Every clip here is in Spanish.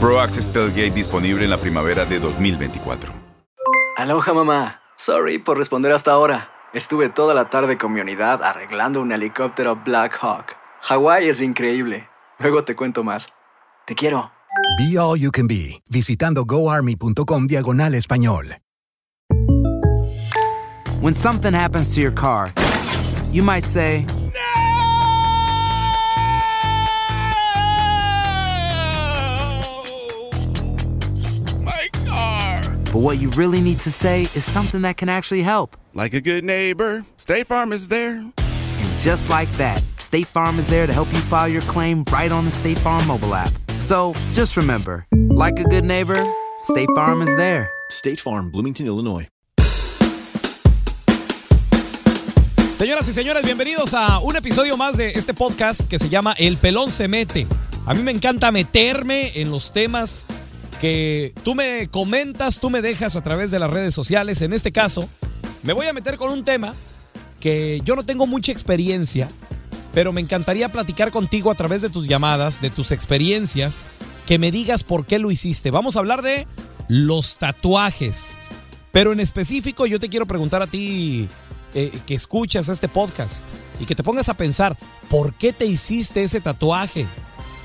Pro Access Tailgate disponible en la primavera de 2024. Aloha mamá. Sorry por responder hasta ahora. Estuve toda la tarde con mi unidad arreglando un helicóptero Black Hawk. Hawái es increíble. Luego te cuento más. Te quiero. Be All You Can Be, visitando goarmy.com diagonal español. When something happens to your car, you might say, but what you really need to say is something that can actually help. Like a good neighbor, State Farm is there. And just like that, State Farm is there to help you file your claim right on the State Farm mobile app. So just remember, like a good neighbor, State Farm is there. State Farm, Bloomington, Illinois. Señoras y señores, bienvenidos a un episodio más de este podcast que se llama El pelón se mete. A mí me encanta meterme en los temas que tú me comentas, tú me dejas a través de las redes sociales. En este caso, me voy a meter con un tema que yo no tengo mucha experiencia, pero me encantaría platicar contigo a través de tus llamadas, de tus experiencias, que me digas por qué lo hiciste. Vamos a hablar de los tatuajes. Pero en específico yo te quiero preguntar a ti eh, que escuchas este podcast y que te pongas a pensar, ¿por qué te hiciste ese tatuaje?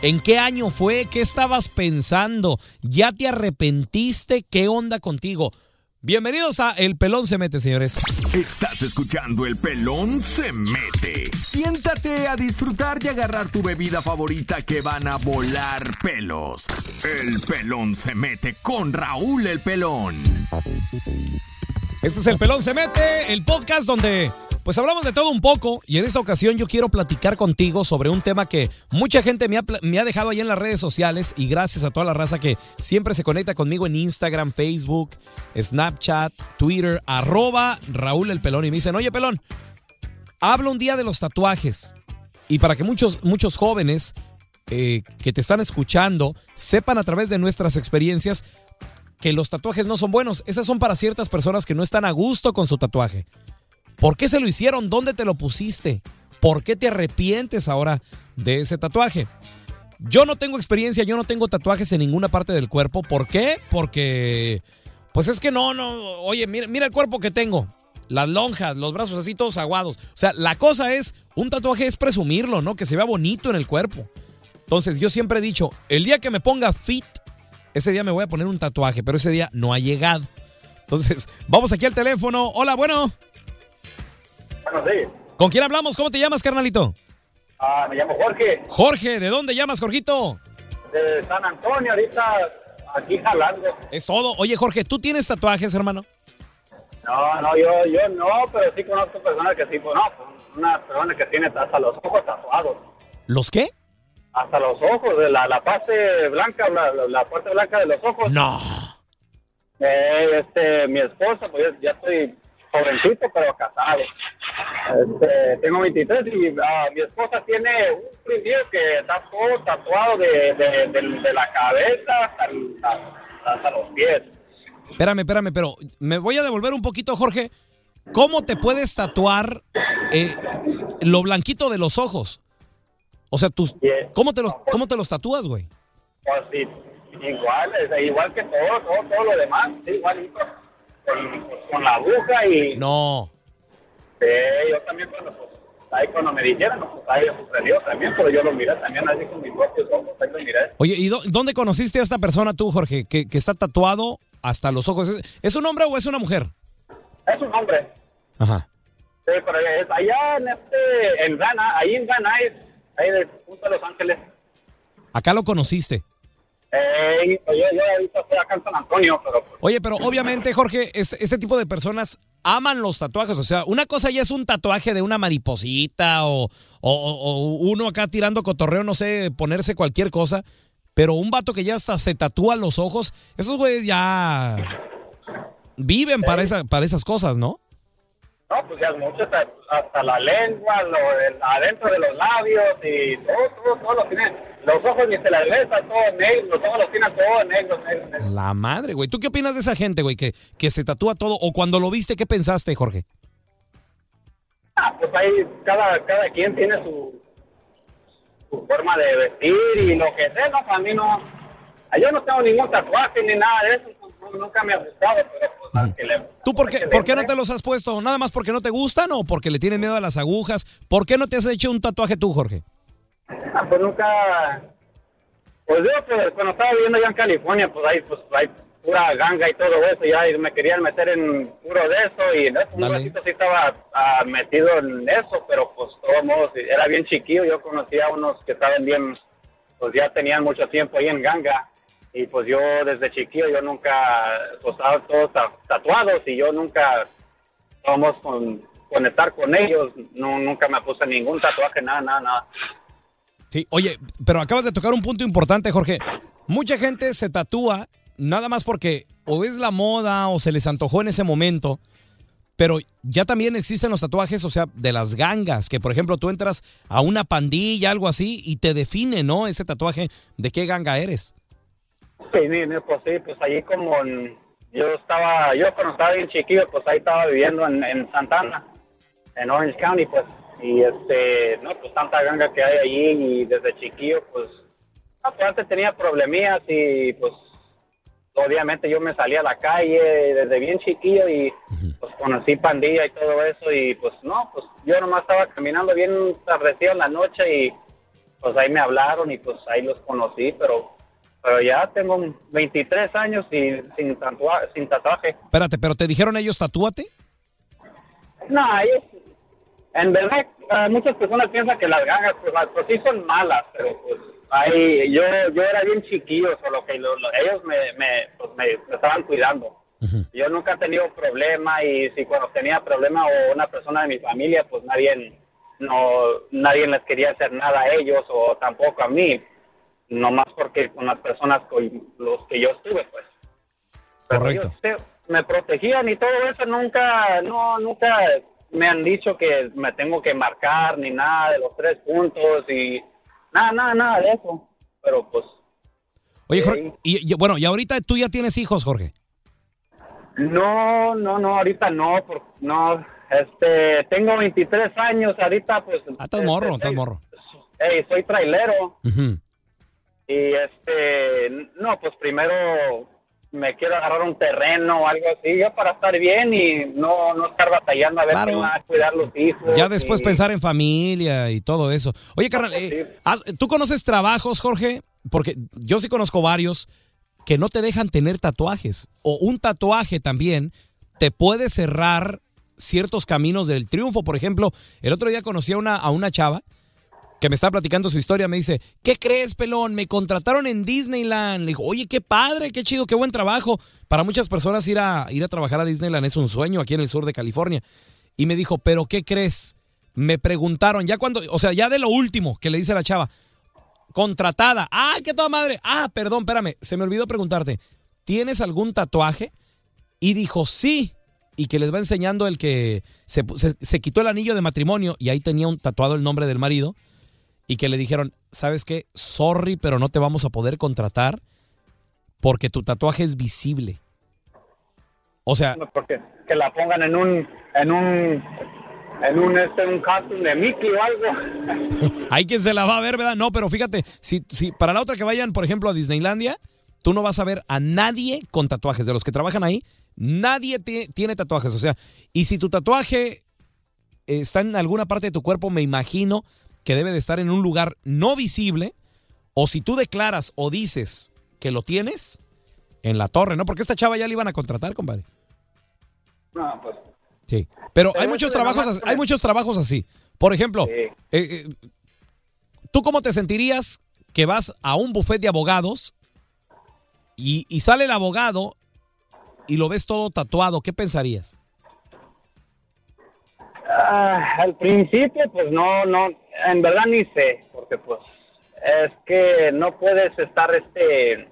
¿En qué año fue? ¿Qué estabas pensando? ¿Ya te arrepentiste? ¿Qué onda contigo? Bienvenidos a El Pelón se mete, señores. Estás escuchando El Pelón se mete. Siéntate a disfrutar y agarrar tu bebida favorita que van a volar pelos. El Pelón se mete con Raúl el Pelón. Este es El Pelón se mete, el podcast donde pues hablamos de todo un poco y en esta ocasión yo quiero platicar contigo sobre un tema que mucha gente me ha, dejado ahí en las redes sociales y gracias a toda la raza que siempre se conecta conmigo en Instagram, Facebook, Snapchat, Twitter, arroba Raúl el Pelón y me dicen, oye Pelón, habla un día de los tatuajes y para que muchos, muchos jóvenes eh, que te están escuchando sepan a través de nuestras experiencias que los tatuajes no son buenos. Esas son para ciertas personas que no están a gusto con su tatuaje. ¿Por qué se lo hicieron? ¿Dónde te lo pusiste? ¿Por qué te arrepientes ahora de ese tatuaje? Yo no tengo experiencia, yo no tengo tatuajes en ninguna parte del cuerpo. ¿Por qué? Porque, pues es que no, no, oye, mira, mira el cuerpo que tengo. Las lonjas, los brazos así todos aguados. O sea, la cosa es, un tatuaje es presumirlo, ¿no? Que se vea bonito en el cuerpo. Entonces, yo siempre he dicho, el día que me ponga fit, ese día me voy a poner un tatuaje, pero ese día no ha llegado. Entonces, vamos aquí al teléfono. Hola, bueno. ¿Con quién hablamos? ¿Cómo te llamas, carnalito? Ah, me llamo Jorge, Jorge, ¿de dónde llamas, Jorgito? de San Antonio, ahorita aquí jalando. Es todo. Oye, Jorge, ¿tú tienes tatuajes, hermano? No, no, yo, yo no, pero sí conozco personas que sí, pues no, una persona que tiene hasta los ojos tatuados. ¿Los qué? Hasta los ojos, de la, la parte blanca, la, la- la parte blanca de los ojos. No. Eh, este, mi esposa, pues ya, ya estoy jovencito, pero casado. Este, tengo 23 y ah, mi esposa tiene un prendido que está todo tatuado de, de, de- de la cabeza hasta, hasta, hasta los pies. Espérame, espérame, pero me voy a devolver un poquito, Jorge. ¿Cómo te puedes tatuar eh, lo blanquito de los ojos? O sea, tus, ¿cómo, te los, ¿cómo te los tatúas, güey? Pues sí, igual, es igual que todo, todo, todo lo demás, sí, igualito. Con, con la aguja y No. Sí, yo también cuando, pues, ahí cuando me dijeron, pues ahí sucedió también, pero yo lo miré también así con mis propios ojos, ahí lo miré. Oye, ¿y dó- dónde conociste a esta persona tú, Jorge, que, que está tatuado hasta los ojos. ¿Es, ¿es un hombre o es una mujer? Es un hombre. Ajá. Sí, pero es allá en este, en Ghana, ahí en Ghana, es, ahí de punto de Los Ángeles. Acá lo conociste. Eh, yo, yo ahorita estoy acá en San Antonio, pero pues, Oye, pero obviamente, Jorge, este, este tipo de personas aman los tatuajes. O sea, una cosa ya es un tatuaje de una mariposita o, o- o uno acá tirando cotorreo, no sé, ponerse cualquier cosa. Pero un vato que ya hasta se tatúa los ojos, esos güeyes ya viven para, esa, para esas cosas, ¿no? No, pues ya es mucho, hasta, la lengua, lo del- adentro de los labios y todo, todo, todo lo tiene. Los ojos ni se ves, está todo negro, los ojos los tienen todo negros, negros, negros. La madre, güey. ¿Tú qué opinas de esa gente, güey, que, que se tatúa todo? O cuando lo viste, ¿qué pensaste, Jorge? Ah, pues ahí cada, cada quien tiene su, su forma de vestir y lo que sea, no, a mí no, yo no tengo ningún tatuaje ni nada de eso, nunca me ha gustado, pero pues que le... ¿Tú por qué, al que por le qué no te los has puesto? ¿Nada más porque no te gustan o porque le tienes miedo a las agujas? ¿Por qué no te has hecho un tatuaje tú, Jorge? Ah, pues nunca, pues yo pues, cuando estaba viviendo allá en California, pues ahí pues hay pura ganga y todo eso, ya y me querían meter en puro de eso y en eso, un ratito sí estaba ah, metido en eso, pero pues todos modos era bien chiquillo, yo conocía a unos que estaban bien, pues ya tenían mucho tiempo ahí en ganga y pues yo desde chiquillo yo nunca, pues todos ta- tatuados y yo nunca, vamos con, con estar con ellos, no, nunca me puse ningún tatuaje, nada, nada, nada. Sí, oye, pero acabas de tocar un punto importante, Jorge. Mucha gente se tatúa nada más porque o es la moda o se les antojó en ese momento, pero ya también existen los tatuajes, o sea, de las gangas, que por ejemplo tú entras a una pandilla, algo así, y te define, ¿no? Ese tatuaje de qué ganga eres. Sí, sí, sí, pues sí, pues allí como en- yo estaba, yo cuando estaba bien chiquillo, pues ahí estaba viviendo en, en Santana, en Orange County, pues, y este, no, pues tanta ganga que hay allí y desde chiquillo, pues, pues antes tenía problemillas y pues, obviamente yo me salía a la calle desde bien chiquillo y pues conocí pandilla y todo eso y pues no, pues yo nomás estaba caminando bien tardecido en la noche y pues ahí me hablaron y pues ahí los conocí, pero pero ya tengo 23 años y sin, tatua- sin tatuaje. Espérate, pero te dijeron ellos tatúate. No, ellos, en verdad, eh, muchas personas piensan que las gangas, pues, pues sí son malas, pero pues ahí yo, yo era bien chiquillo, solo que lo- lo- ellos me, me, pues, me, me estaban cuidando. Yo nunca he tenido problema y si cuando tenía problema o una persona de mi familia, pues nadie, no, nadie les quería hacer nada a ellos o tampoco a mí, nomás porque con las personas con los que yo estuve, pues. Pero Correcto. me protegían y todo eso, nunca, no, nunca me han dicho que me tengo que marcar ni nada de los tres puntos y nada, nada, nada de eso. Pero pues, Oye, Jorge, y, y- bueno, y ahorita tú ya tienes hijos, Jorge. no, no, no, ahorita no, por- no, este, tengo 23 años, ahorita pues. Ah, estás este, morro, estás soy- morro. Ey, soy trailero. Y este, no, pues primero me quiero agarrar un terreno o algo así, yo para estar bien y no, no estar batallando a ver Claro. va a cuidar los hijos. Ya después y- pensar en familia y todo eso. Oye, carnal, eh, ¿tú conoces trabajos, Jorge? Porque yo sí conozco varios que no te dejan tener tatuajes. O un tatuaje también te puede cerrar ciertos caminos del triunfo. Por ejemplo, el otro día conocí a una, a una chava que me estaba platicando su historia, me dice, ¿qué crees, pelón? Me contrataron en Disneyland. Le digo, oye, qué padre, qué chido, qué buen trabajo. Para muchas personas ir a, ir a trabajar a Disneyland es un sueño aquí en el sur de California. Y me dijo, ¿pero qué crees? Me preguntaron, ya cuando, o sea, ya de lo último que le dice la chava, contratada. ¡Ah, qué toda madre! Ah, perdón, espérame, se me olvidó preguntarte, ¿tienes algún tatuaje? Y dijo, sí. Y que les va enseñando el que se, se- se quitó el anillo de matrimonio y ahí tenía un tatuado el nombre del marido. Y que le dijeron, ¿sabes qué? Sorry, pero no te vamos a poder contratar porque tu tatuaje es visible. O sea, porque que la pongan en un en un en un este un costume de Mickey o algo. Hay quien se la va a ver, ¿verdad? No, pero fíjate, si, si para la otra que vayan, por ejemplo, a Disneylandia, tú no vas a ver a nadie con tatuajes. De los que trabajan ahí, nadie ti- tiene tatuajes. O sea, y si tu tatuaje está en alguna parte de tu cuerpo, me imagino que debe de estar en un lugar no visible. O si tú declaras o dices que lo tienes, En la torre, ¿no? Porque esta chava ya le iban a contratar, compadre. No, pues. Sí. Pero hay muchos trabajos, nomás as- hay muchos trabajos así. Por ejemplo, Sí. eh, eh, ¿tú cómo te sentirías que vas a un buffet de abogados y, y sale el abogado y lo ves todo tatuado? ¿Qué pensarías? Ah, al principio, pues no, no, en verdad ni sé, porque pues es que no puedes estar, este,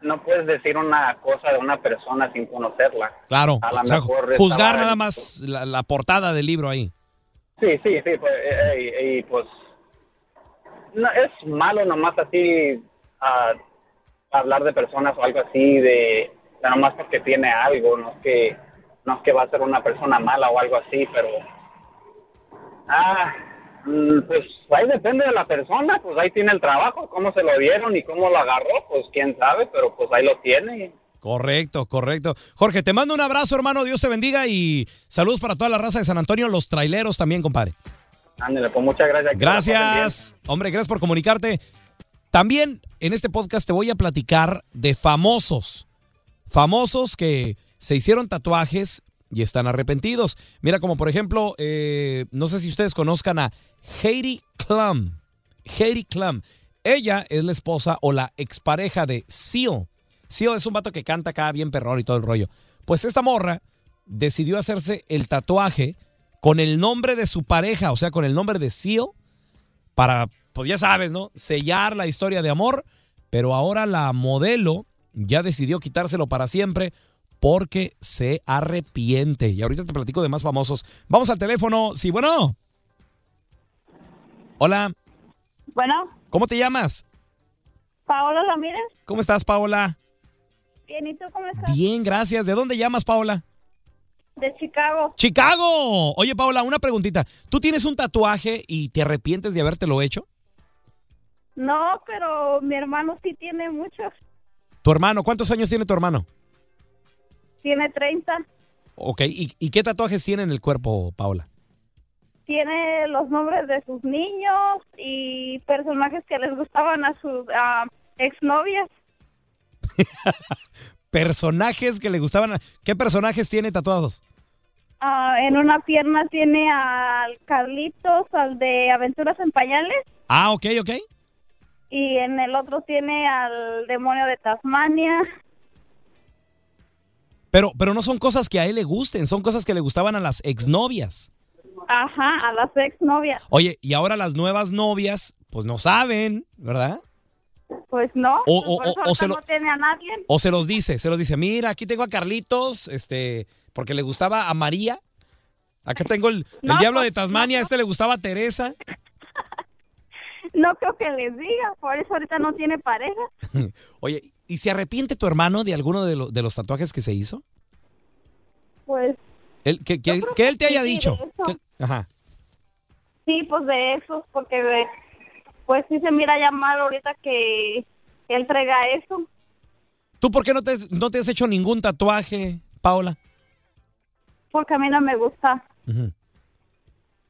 no puedes decir una cosa de una persona sin conocerla. Claro, A o sea, mejor juzgar nada más la, la portada del libro ahí. Sí, sí, sí, pues, eh, y, y, pues no, es malo nomás así ah, hablar de personas o algo así de, nomás porque tiene algo, no es que no es que va a ser una persona mala o algo así, pero ah, pues ahí depende de la persona, pues ahí tiene el trabajo, cómo se lo dieron y cómo lo agarró, pues quién sabe, pero pues ahí lo tiene. Correcto, correcto. Jorge, te mando un abrazo, hermano. Dios te bendiga y saludos para toda la raza de San Antonio, los traileros también, compadre. Ándale, pues muchas gracias. Gracias. Hombre, gracias por comunicarte. También en este podcast te voy a platicar de famosos. Famosos que se hicieron tatuajes y están arrepentidos. Mira, como por ejemplo, eh, no sé si ustedes conozcan a Heidi Klum. Heidi Klum. Ella es la esposa o la expareja de Seal. Seal es un vato que canta acá bien perrón y todo el rollo. Pues esta morra decidió hacerse el tatuaje con el nombre de su pareja, o sea, con el nombre de Seal, para, pues ya sabes, ¿no? Sellar la historia de amor, pero ahora la modelo ya decidió quitárselo para siempre porque se arrepiente. Y ahorita te platico de más famosos. Vamos al teléfono. Sí, bueno. Hola, Bueno, ¿cómo te llamas? Paola Ramírez, ¿Cómo estás, Paola? bien, ¿y tú cómo estás? Bien, gracias. ¿De dónde llamas, Paola? De Chicago. Chicago. Oye, Paola, una preguntita. ¿Tú tienes un tatuaje y te arrepientes de habértelo hecho? No, pero mi hermano sí tiene muchos. ¿Tu hermano? ¿Cuántos años tiene tu hermano? Tiene 30. Ok, ¿y, y qué tatuajes tiene en el cuerpo, Paola? Tiene los nombres de sus niños y personajes que les gustaban a sus ah, exnovias. Personajes que le gustaban. a- ¿Qué personajes tiene tatuados? Ah, en una pierna tiene al Carlitos, al de Aventuras en Pañales, Ah, ok, ok. y en el otro tiene al demonio de Tasmania. Pero, pero no son cosas que a él le gusten, son cosas que le gustaban a las exnovias. Ajá, a las exnovias. Oye, y ahora las nuevas novias, pues no saben, ¿verdad? Pues no, O- o- por eso o- o ahorita se lo- no tiene a nadie. O se los dice, se los dice, mira, aquí tengo a Carlitos, este, porque le gustaba a María. Acá tengo el, diablo pues, de Tasmania, a este le gustaba a Teresa. No creo que les diga, por eso ahorita no tiene pareja. Oye, ¿y se arrepiente tu hermano de alguno de, lo- de los tatuajes que se hizo? Pues Él- que, que- él te haya sí, dicho. eso. Ajá. sí, pues de esos, porque de- pues sí se mira ya mal ahorita que él traiga eso. ¿Tú por qué no te, no te has hecho ningún tatuaje, Paola? Porque a mí no me gusta. Ujú.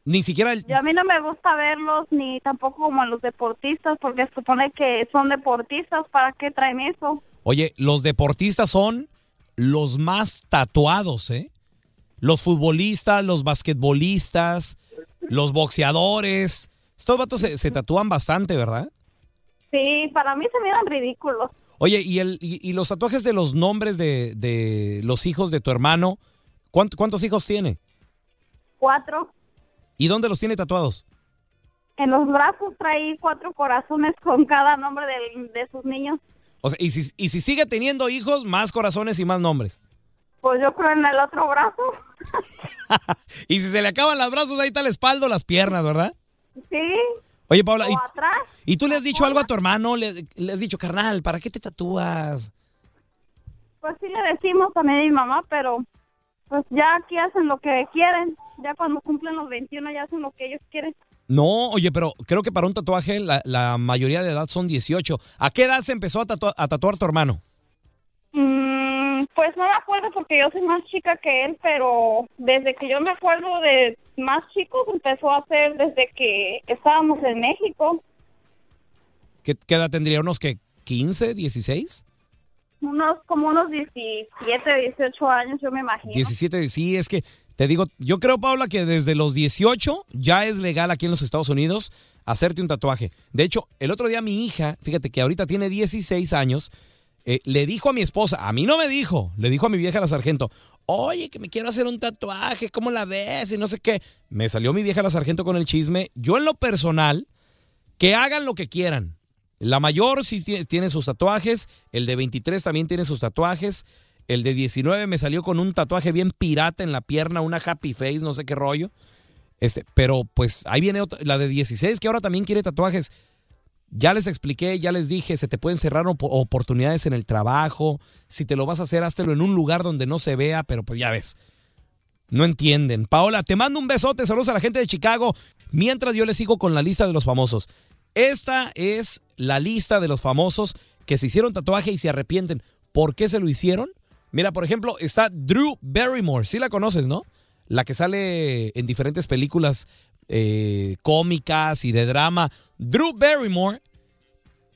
Ni siquiera el... Yo a mí no me gusta verlos, ni tampoco como a los deportistas, porque supone que son deportistas, ¿para qué traen eso? Oye, los deportistas son los más tatuados, ¿eh? Los futbolistas, los basquetbolistas, los boxeadores. Estos vatos se, se tatúan bastante, ¿verdad? Sí, para mí se miran ridículos. Oye, ¿y, el, y, y los tatuajes de los nombres de, de los hijos de tu hermano? ¿Cuánt- ¿Cuántos hijos tiene? Cuatro. ¿Y dónde los tiene tatuados? En los brazos trae cuatro corazones con cada nombre del- de sus niños. O sea, y si, y si sigue teniendo hijos, más corazones y más nombres. Pues yo creo en el otro brazo. Y si se le acaban los brazos, ahí está la espalda o las piernas, ¿verdad? Sí. Oye, Paula, ¿y, y tú le has dicho algo a tu hermano? ¿Le, le has dicho, carnal, ¿para qué te tatúas? Pues sí le decimos también a mi mamá, pero pues ya aquí hacen lo que quieren. Ya cuando cumplen los 21 ya hacen lo que ellos quieren. No, oye, pero creo que para un tatuaje la, la mayoría de edad son 18. ¿A qué edad se empezó a, tatua- a tatuar tu hermano? Pues no me acuerdo porque yo soy más chica que él, pero desde que yo me acuerdo de más chicos empezó a hacer desde que estábamos en México. ¿Qué, qué edad tendría? ¿Unos que 15, 16? unos como unos 17, 18 años, yo me imagino. 17, sí, es que te digo, yo creo, Paula, que desde los 18 ya es legal aquí en los Estados Unidos hacerte un tatuaje. De hecho, el otro día mi hija, fíjate que ahorita tiene 16 años, eh, le dijo a mi esposa, a mí no me dijo, le dijo a mi vieja la sargento, oye, que me quiero hacer un tatuaje, ¿cómo la ves? Y no sé qué. Me salió mi vieja la sargento con el chisme. Yo en lo personal, que hagan lo que quieran. La mayor sí tiene sus tatuajes, el de 23 también tiene sus tatuajes, el de 19 me salió con un tatuaje bien pirata en la pierna, una happy face, no sé qué rollo. Este, pero pues ahí viene otra, la de 16 que ahora también quiere tatuajes. Ya les expliqué, ya les dije, se te pueden cerrar oportunidades en el trabajo. Si te lo vas a hacer, háztelo en un lugar donde no se vea, pero pues ya ves. No entienden. Paola, te mando un besote, saludos a la gente de Chicago. Mientras yo les sigo con la lista de los famosos. Esta es la lista de los famosos que se hicieron tatuaje y se arrepienten. ¿Por qué se lo hicieron? Mira, por ejemplo, está Drew Barrymore. Sí la conoces, ¿no? La que sale en diferentes películas eh, cómicas y de drama. Drew Barrymore,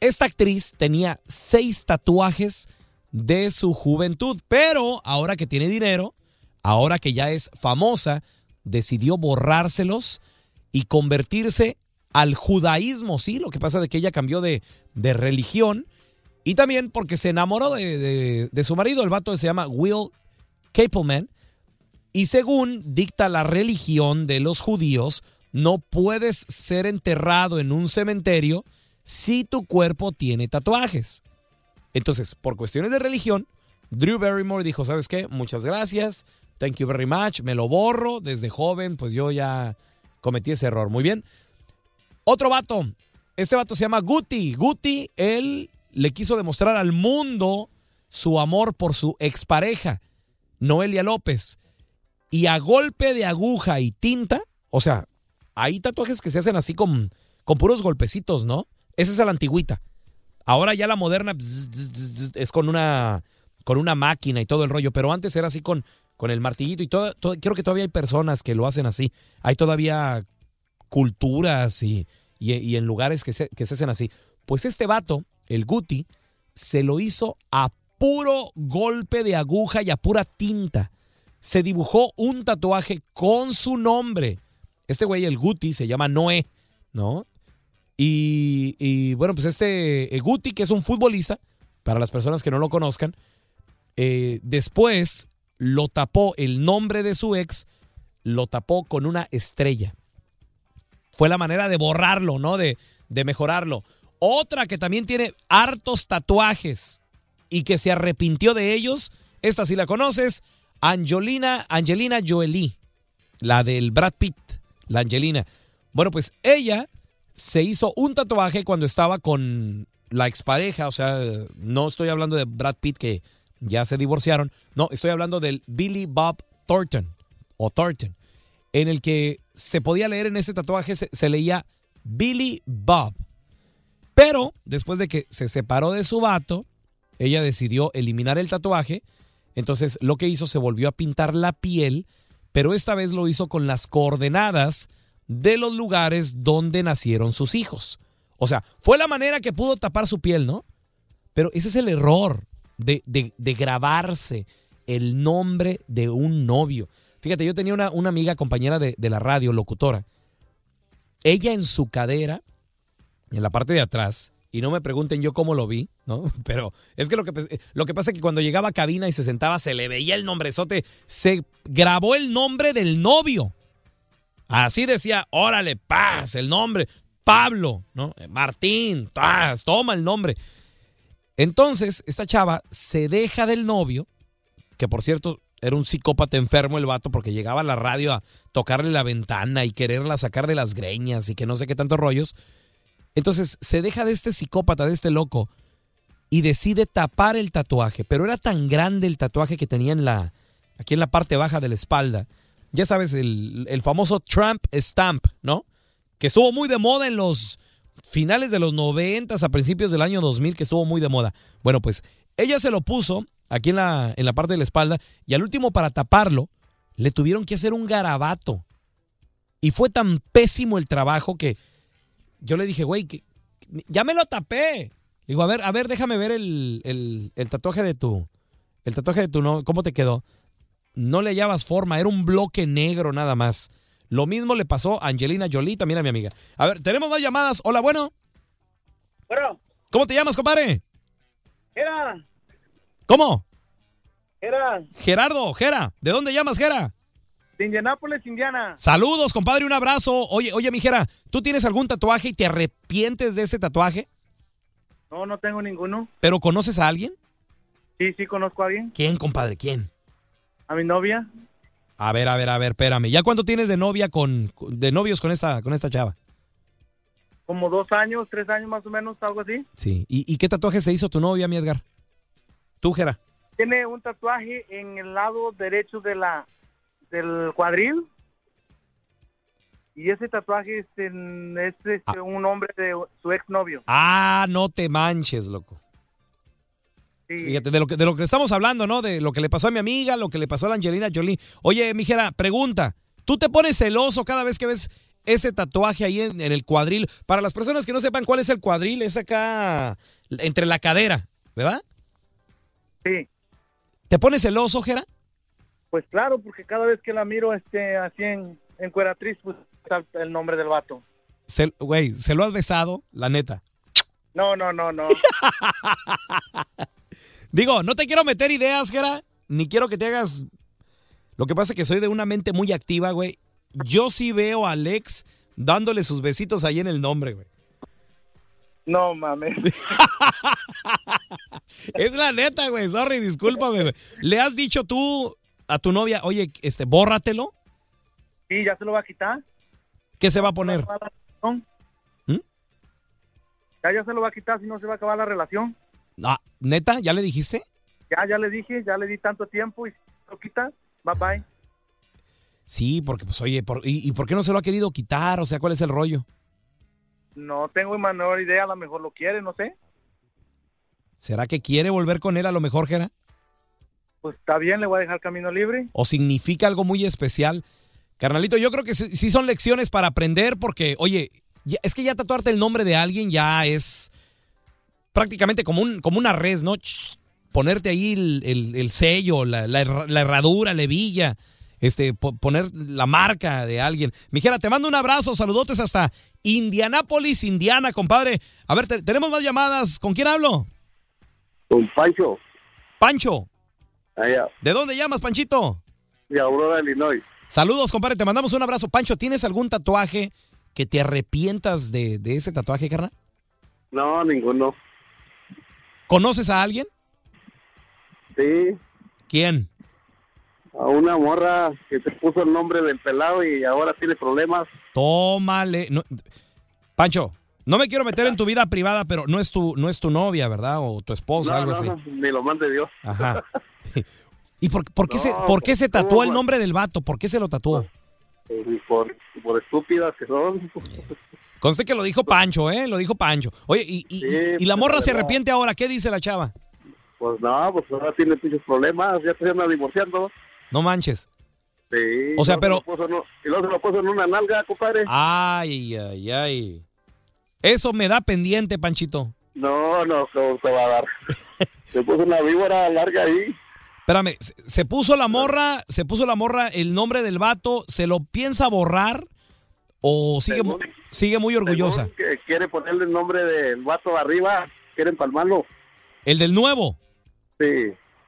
esta actriz tenía seis tatuajes de su juventud, pero ahora que tiene dinero, ahora que ya es famosa, decidió borrárselos y convertirse al judaísmo, sí, lo que pasa de que ella cambió de, religión y también porque se enamoró de, su marido, el vato se llama Will Capelman, y según dicta la religión de los judíos, no puedes ser enterrado en un cementerio si tu cuerpo tiene tatuajes. Entonces, por cuestiones de religión, Drew Barrymore dijo, ¿sabes qué? Muchas gracias, thank you very much, me lo borro, desde joven, pues yo ya cometí ese error. Muy bien. Otro vato. Este vato se llama Guti. Guti, él le quiso demostrar al mundo su amor por su expareja, Noelia López. Y a golpe de aguja y tinta, o sea, hay tatuajes que se hacen así con, con puros golpecitos, ¿no? Esa es la antigüita. Ahora ya la moderna es con una, con una máquina y todo el rollo, pero antes era así con, con el martillito y todo, todo, creo que todavía hay personas que lo hacen así. Hay todavía culturas y, y, en lugares que se, que se hacen así. Pues este vato, el Guti, se lo hizo a puro golpe de aguja y a pura tinta. Se dibujó un tatuaje con su nombre. Este güey, el Guti, se llama Noé, ¿no? Y, bueno, pues este eh, Guti, que es un futbolista, para las personas que no lo conozcan, eh, después lo tapó, el nombre de su ex, lo tapó con una estrella fue la manera de borrarlo, ¿no? De, de mejorarlo. Otra que también tiene hartos tatuajes y que se arrepintió de ellos, esta sí la conoces, Angelina, Angelina la del Brad Pitt, la Angelina. Bueno, pues ella se hizo un tatuaje cuando estaba con la expareja, o sea, no estoy hablando de Brad Pitt que ya se divorciaron, no, estoy hablando del Billy Bob Thornton o Thornton en el que se podía leer en ese tatuaje, se, leía Billy Bob. Pero después de que se separó de su vato, ella decidió eliminar el tatuaje. Entonces lo que hizo se volvió a pintar la piel, pero esta vez lo hizo con las coordenadas de los lugares donde nacieron sus hijos. O sea, fue la manera que pudo tapar su piel, ¿no? Pero ese es el error de, de grabarse el nombre de un novio. Fíjate, yo tenía una, una amiga compañera de, la radio, locutora. Ella en su cadera, en la parte de atrás, y no me pregunten yo cómo lo vi, ¿no? Pero es que lo que, lo que pasa es que cuando llegaba a cabina y se sentaba, se le veía el nombrezote, se grabó el nombre del novio. Así decía, órale, paz, el nombre, Pablo, ¿no? Martín, paz, toma el nombre. Entonces, esta chava se deja del novio, que por cierto, era un psicópata enfermo el vato porque llegaba a la radio a tocarle la ventana y quererla sacar de las greñas y que no sé qué tantos rollos. Entonces se deja de este psicópata, de este loco, y decide tapar el tatuaje. Pero era tan grande el tatuaje que tenía en la, aquí en la parte baja de la espalda. Ya sabes, el, el famoso Trump Stamp, ¿no? Que estuvo muy de moda en los finales de los 90 a principios del año 2000, que estuvo muy de moda. Bueno, pues ella se lo puso aquí en la, en la parte de la espalda, y al último para taparlo, le tuvieron que hacer un garabato. Y fue tan pésimo el trabajo que yo le dije, güey, ya me lo tapé. Digo, a ver, a ver, déjame ver el, el, el tatuaje de tu. El tatuaje de tu no. ¿Cómo te quedó? No le hallabas forma, era un bloque negro nada más. Lo mismo le pasó a Angelina Jolie, también a mi amiga. A ver, tenemos más llamadas. Hola, bueno. Bueno, ¿Cómo te llamas, compadre? era, ¿Cómo? era Gerardo, Gera. ¿De dónde llamas, Gera? de Indianápolis, Indiana. Saludos, compadre, un abrazo. Oye, oye, mi Gera, ¿tú tienes algún tatuaje y te arrepientes de ese tatuaje? No, no tengo ninguno. ¿Pero conoces a alguien? Sí, sí, conozco a alguien. ¿Quién, compadre? ¿Quién? A mi novia. A ver, a ver, a ver, espérame. ¿Ya cuánto tienes de novia con, de novios con esta, con esta chava? Como dos años, tres años más o menos, algo así. Sí. ¿Y, y qué tatuaje se hizo tu novia, mi Edgar? Tú, Gera. Tiene un tatuaje en el lado derecho de la del cuadril. Y ese tatuaje es, en- es este, un hombre de su exnovio. Ah, no te manches, loco. Sí. Fíjate, de lo, que, de lo que estamos hablando, ¿no? De lo que le pasó a mi amiga, lo que le pasó a la Angelina Jolie. Oye, mijera, pregunta. ¿Tú te pones celoso cada vez que ves ese tatuaje ahí en, en el cuadril? Para las personas que no sepan cuál es el cuadril, es acá entre la cadera, ¿verdad? Sí. ¿Te pones celoso, Jera? Pues claro, porque cada vez que la miro este, así en, en Cueratriz, pues está el nombre del vato. Se- Güey, ¿se lo has besado? La neta. No, no, no, no. Digo, no te quiero meter ideas, Jera, ni quiero que te hagas... Lo que pasa es que soy de una mente muy activa, güey. Yo sí veo a Alex dándole sus besitos ahí en el nombre, güey. No mames. Es la neta, güey. Sorry, discúlpame, güey. ¿Le has dicho tú a tu novia, oye, este, bórratelo? Sí, ya se lo va a quitar. ¿Qué se va a poner? ¿Mm? Ya, ya se lo va a quitar si no se va a acabar la relación. Ah, ¿Neta? ¿Ya le dijiste? Ya, ya le dije, ya le di tanto tiempo y si lo quita, bye bye. Sí, porque pues oye, por- y, y por qué no se lo ha querido quitar? O sea, ¿cuál es el rollo? No tengo menor idea, a lo mejor lo quiere, no sé. ¿Será que quiere volver con él a lo mejor, Jera? Pues está bien, le voy a dejar camino libre. ¿O significa algo muy especial? Carnalito, yo creo que sí son lecciones para aprender porque, oye, es que ya tatuarte el nombre de alguien ya es prácticamente como, un, como una res, ¿no? Ponerte ahí el, el- el sello, la, la herra- la herradura, la hebilla, este, po- poner la marca de alguien. Mijera, te mando un abrazo, saludotes hasta Indianápolis, Indiana, compadre. A ver, te- tenemos más llamadas. ¿Con quién hablo? Con Pancho, Pancho. allá, ¿De dónde llamas, Panchito? de Aurora, Illinois. Saludos, compadre. Te mandamos un abrazo. Pancho, ¿tienes algún tatuaje que te arrepientas de, de ese tatuaje, carnal? No, ninguno. ¿Conoces a alguien? Sí, ¿Quién? a una morra que se puso el nombre del pelado y ahora tiene problemas. Tómale. No- Pancho, no me quiero meter en tu vida privada, pero no es tu, no es tu novia, ¿verdad? O tu esposa, no, algo no, así. no, ni lo mande Dios. Ajá. ¿Y por, por qué, se, por qué se ¿cómo, tatuó el nombre del vato? ¿Por qué se lo tatuó? Y por, por estúpidas que son. Conste que lo dijo Pancho, ¿eh? Lo dijo Pancho. Oye, y, y- Sí, y- y la morra pero se arrepiente ahora. ¿Qué dice la chava? Pues no, pues ahora tiene muchos problemas, ya se anda divorciando. No manches. Sí. O sea, pero- se y luego se lo puso en una nalga, compadre. Ay, ay, ay. Eso me da pendiente, Panchito. No, no, se, se va a dar. se puso una víbora larga ahí. Espérame, se, puso la morra, se puso la morra el nombre del vato, ¿se lo piensa borrar o sigue, mu- Según- sigue muy orgullosa? Que quiere ponerle el nombre del vato arriba, quiere empalmarlo. El del nuevo. Sí.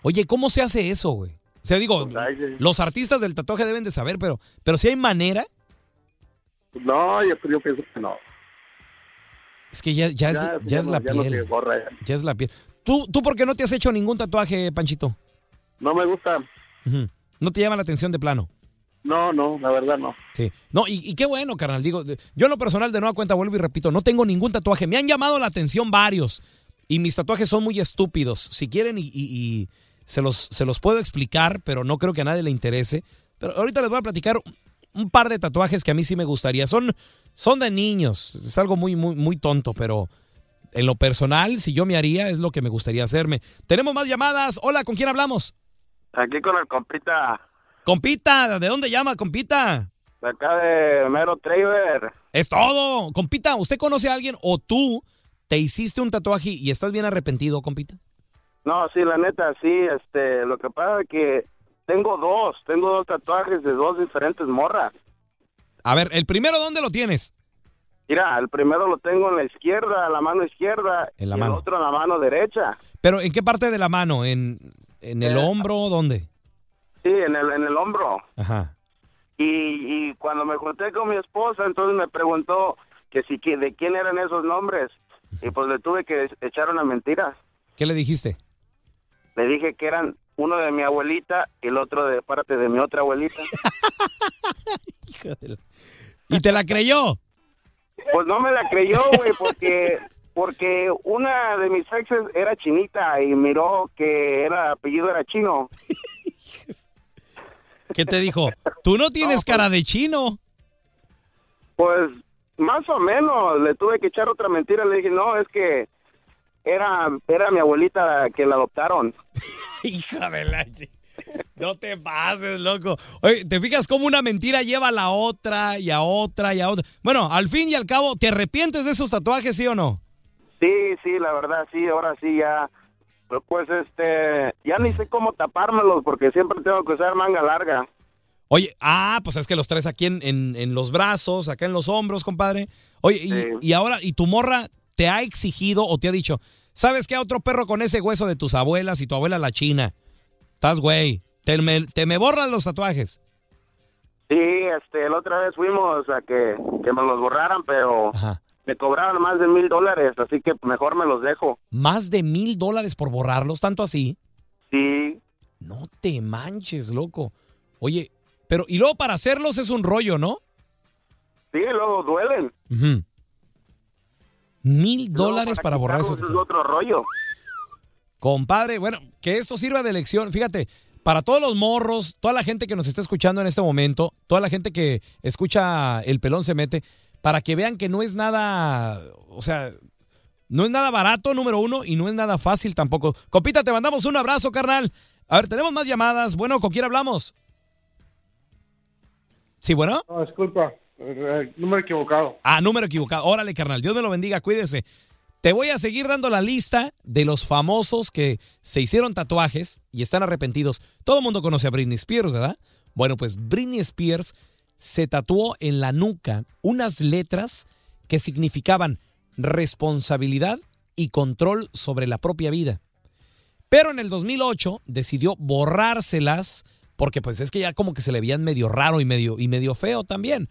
Oye, ¿cómo se hace eso, güey? O sea, digo, Pues, los artistas del tatuaje deben de saber, pero, pero si hay manera, No, yo, yo pienso que no. es que ya, ya es, Ya, ya ya es no- la ya piel. borra ya. ya es la piel. ¿Tú, ¿Tú por qué no te has hecho ningún tatuaje, Panchito? No me gusta. ¿No te llama la atención de plano? No, no, la verdad no. Sí. No, y, y qué bueno, carnal. Digo, yo en lo personal, de nueva cuenta, vuelvo y repito, no tengo ningún tatuaje. Me han llamado la atención varios. Y mis tatuajes son muy estúpidos. Si quieren, y, y- y se, los, se los puedo explicar, pero no creo que a nadie le interese. Pero ahorita les voy a platicar un, un par de tatuajes que a mí sí me gustaría. Son, son de niños. Es algo muy, muy, muy tonto, pero en lo personal, si yo me haría, es lo que me gustaría hacerme. Tenemos más llamadas. Hola, ¿con quién hablamos? Aquí con el compita Compita, ¿de dónde llama, compita? de acá de Mero Traver. Es todo. Compita, ¿usted conoce a alguien o tú ¿te hiciste un tatuaje y estás bien arrepentido, compita? No, sí, la neta, sí, este, lo que pasa es que tengo dos, tengo dos tatuajes de dos diferentes morras. A ver, ¿el primero dónde lo tienes? Mira, el primero lo tengo en la izquierda, la mano izquierda, En la y mano. el otro en la mano derecha. ¿Pero en qué parte de la mano? ¿En, en el Eh, hombro? ¿Dónde? Sí, en el, en el hombro. Ajá. Y, y cuando me junté con mi esposa, entonces me preguntó que si que de quién eran esos nombres. Y pues le tuve que echar una mentira. ¿Qué le dijiste? Le dije que eran uno de mi abuelita y el otro de parte de mi otra abuelita. ¿Y te la creyó? Pues no me la creyó, güey, porque porque una de mis exes era chinita y miró que era apellido era chino. ¿Qué te dijo? Tú no tienes cara de chino. Pues más o menos, le tuve que echar otra mentira, le dije, "No, es que era era mi abuelita que la adoptaron." Hija de la... No te pases, loco. Oye, ¿te fijas cómo una mentira lleva a la otra y a otra y a otra? Bueno, al fin y al cabo, ¿te arrepientes de esos tatuajes, sí o no? Sí, sí, la verdad, sí, ahora sí ya. Pero, Pues este, ya ni sé cómo tapármelos porque siempre tengo que usar manga larga. Oye, ah, pues es que los tres aquí en, en- en los brazos, acá en los hombros, compadre. Oye, y, Sí. y ahora, ¿y tu morra te ha exigido o te ha dicho, ¿sabes qué? Otro perro con ese hueso de tus abuelas y tu abuela la china. Estás güey. Te me, te me borran los tatuajes. Sí, este, la otra vez fuimos a que, que me los borraran, pero me cobraron más de mil dólares, así que mejor me los dejo. Más de mil dólares por borrarlos, tanto así. Sí. No te manches, loco. Oye, pero y luego para hacerlos es un rollo, ¿no? Sí, luego duelen. Mil dólares para borrar esos es otro rollo. Compadre, bueno, que esto sirva de lección. Fíjate, para todos los morros, toda la gente que nos está escuchando en este momento, toda la gente que escucha El Pelón se mete, para que vean que no es nada, o sea, no es nada barato, número uno, y no es nada fácil tampoco. Copita, te mandamos un abrazo, carnal. A ver, tenemos más llamadas. Bueno, ¿con quién hablamos? Sí, bueno. No, disculpa, eh, número equivocado. Ah, número equivocado. Órale, carnal. Dios me lo bendiga. Cuídese. Te voy a seguir dando la lista de los famosos que se hicieron tatuajes y están arrepentidos. Todo el mundo conoce a Britney Spears, ¿verdad? Bueno, pues Britney Spears se tatuó en la nuca unas letras que significaban responsabilidad y control sobre la propia vida. Pero en el 2008 decidió borrárselas porque pues es que ya como que se le veían medio raro y medio, y medio feo también.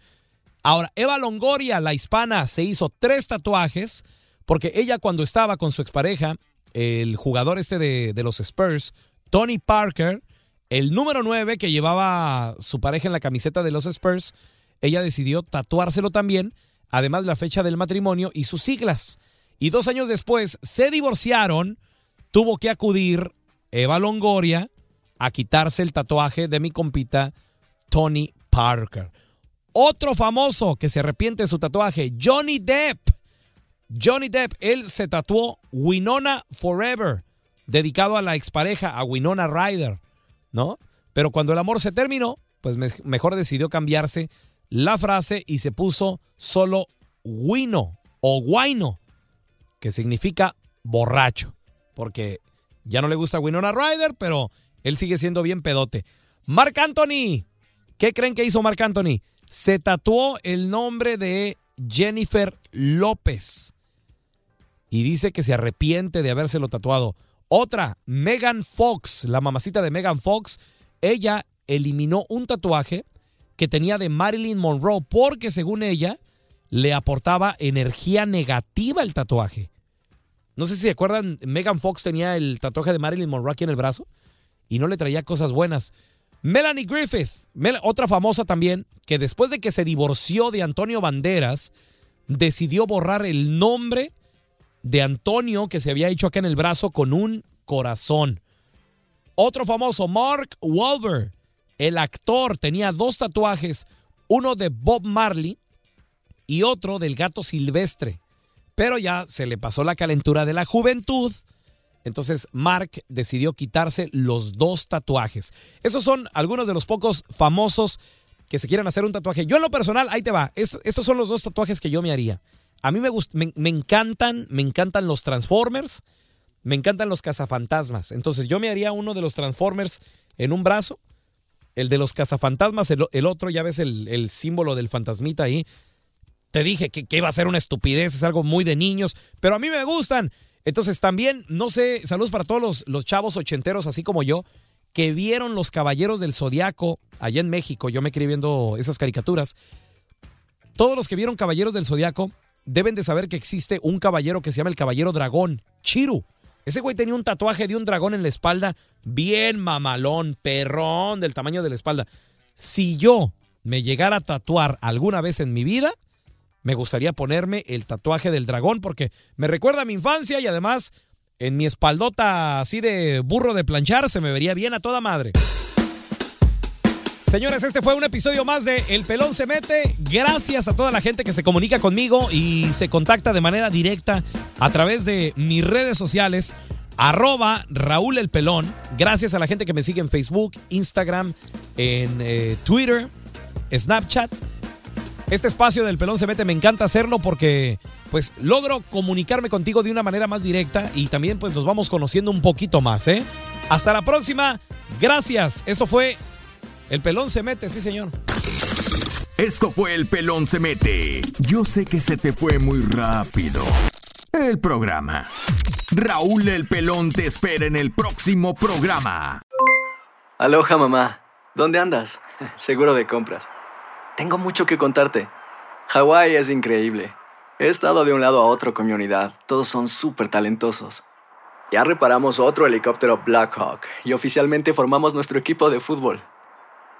Ahora, Eva Longoria, la hispana, se hizo tres tatuajes porque ella cuando estaba con su expareja, el jugador este de, de los Spurs, Tony Parker, el número 9 que llevaba su pareja en la camiseta de los Spurs, ella decidió tatuárselo también, además la fecha del matrimonio y sus siglas. Y dos años después se divorciaron, tuvo que acudir Eva Longoria a quitarse el tatuaje de mi compita Tony Parker. Otro famoso que se arrepiente de su tatuaje, Johnny Depp. Johnny Depp, él se tatuó Winona Forever, dedicado a la expareja, a Winona Ryder, ¿no? Pero cuando el amor se terminó, pues me- mejor decidió cambiarse la frase y se puso solo Wino o Guaino, que significa borracho, porque ya no le gusta Winona Ryder, pero él sigue siendo bien pedote. Marc Anthony, ¿qué creen que hizo Marc Anthony? Se tatuó el nombre de Jennifer López y dice que se arrepiente de habérselo tatuado. Otra, Megan Fox, la mamacita de Megan Fox, ella eliminó un tatuaje que tenía de Marilyn Monroe porque según ella le aportaba energía negativa el tatuaje. No sé si se acuerdan, Megan Fox tenía el tatuaje de Marilyn Monroe aquí en el brazo y no le traía cosas buenas. Melanie Griffith, otra famosa también, que después de que se divorció de Antonio Banderas, decidió borrar el nombre de Antonio que se había hecho acá en el brazo con un corazón. Otro famoso, Mark Wahlberg, el actor, tenía dos tatuajes, uno de Bob Marley y otro del gato silvestre. Pero ya se le pasó la calentura de la juventud. Entonces Mark decidió quitarse los dos tatuajes. Esos son algunos de los pocos famosos que se quieran hacer un tatuaje. Yo en lo personal, ahí te va. Est- estos son los dos tatuajes que yo me haría. A mí me, me, me encantan, me encantan los Transformers, me encantan los cazafantasmas. Entonces yo me haría uno de los Transformers en un brazo, el de los cazafantasmas, el, el otro, ya ves el, el símbolo del fantasmita ahí. Te dije que, que iba a ser una estupidez, es algo muy de niños, pero a mí me gustan. Entonces también, no sé, saludos para todos los, los chavos ochenteros, así como yo, que vieron los Caballeros del Zodiaco allá en México. Yo me quedé viendo esas caricaturas. Todos los que vieron Caballeros del Zodiaco deben de saber que existe un caballero que se llama el Caballero Dragón, Chiru. Ese güey tenía un tatuaje de un dragón en la espalda, bien mamalón, perrón, del tamaño de la espalda. Si yo me llegara a tatuar alguna vez en mi vida, me gustaría ponerme el tatuaje del dragón porque me recuerda a mi infancia y además en mi espaldota así de burro de planchar se me vería bien a toda madre. Señores, este fue un episodio más de El Pelón se mete. Gracias a toda la gente que se comunica conmigo y se contacta de manera directa a través de mis redes sociales. Arroba Raúl El Pelón. Gracias a la gente que me sigue en Facebook, Instagram, en eh, Twitter, Snapchat. Este espacio del Pelón se mete me encanta hacerlo porque pues logro comunicarme contigo de una manera más directa y también pues nos vamos conociendo un poquito más, ¿eh? Hasta la próxima. Gracias. Esto fue El Pelón se mete, sí señor. Esto fue El Pelón se mete. Yo sé que se te fue muy rápido. El programa. Raúl El Pelón te espera en el próximo programa. Aloha mamá, ¿dónde andas? Seguro de compras. Tengo mucho que contarte. Hawái es increíble. He estado de un lado a otro con mi unidad. Todos son súper talentosos. Ya reparamos otro helicóptero Blackhawk y oficialmente formamos nuestro equipo de fútbol.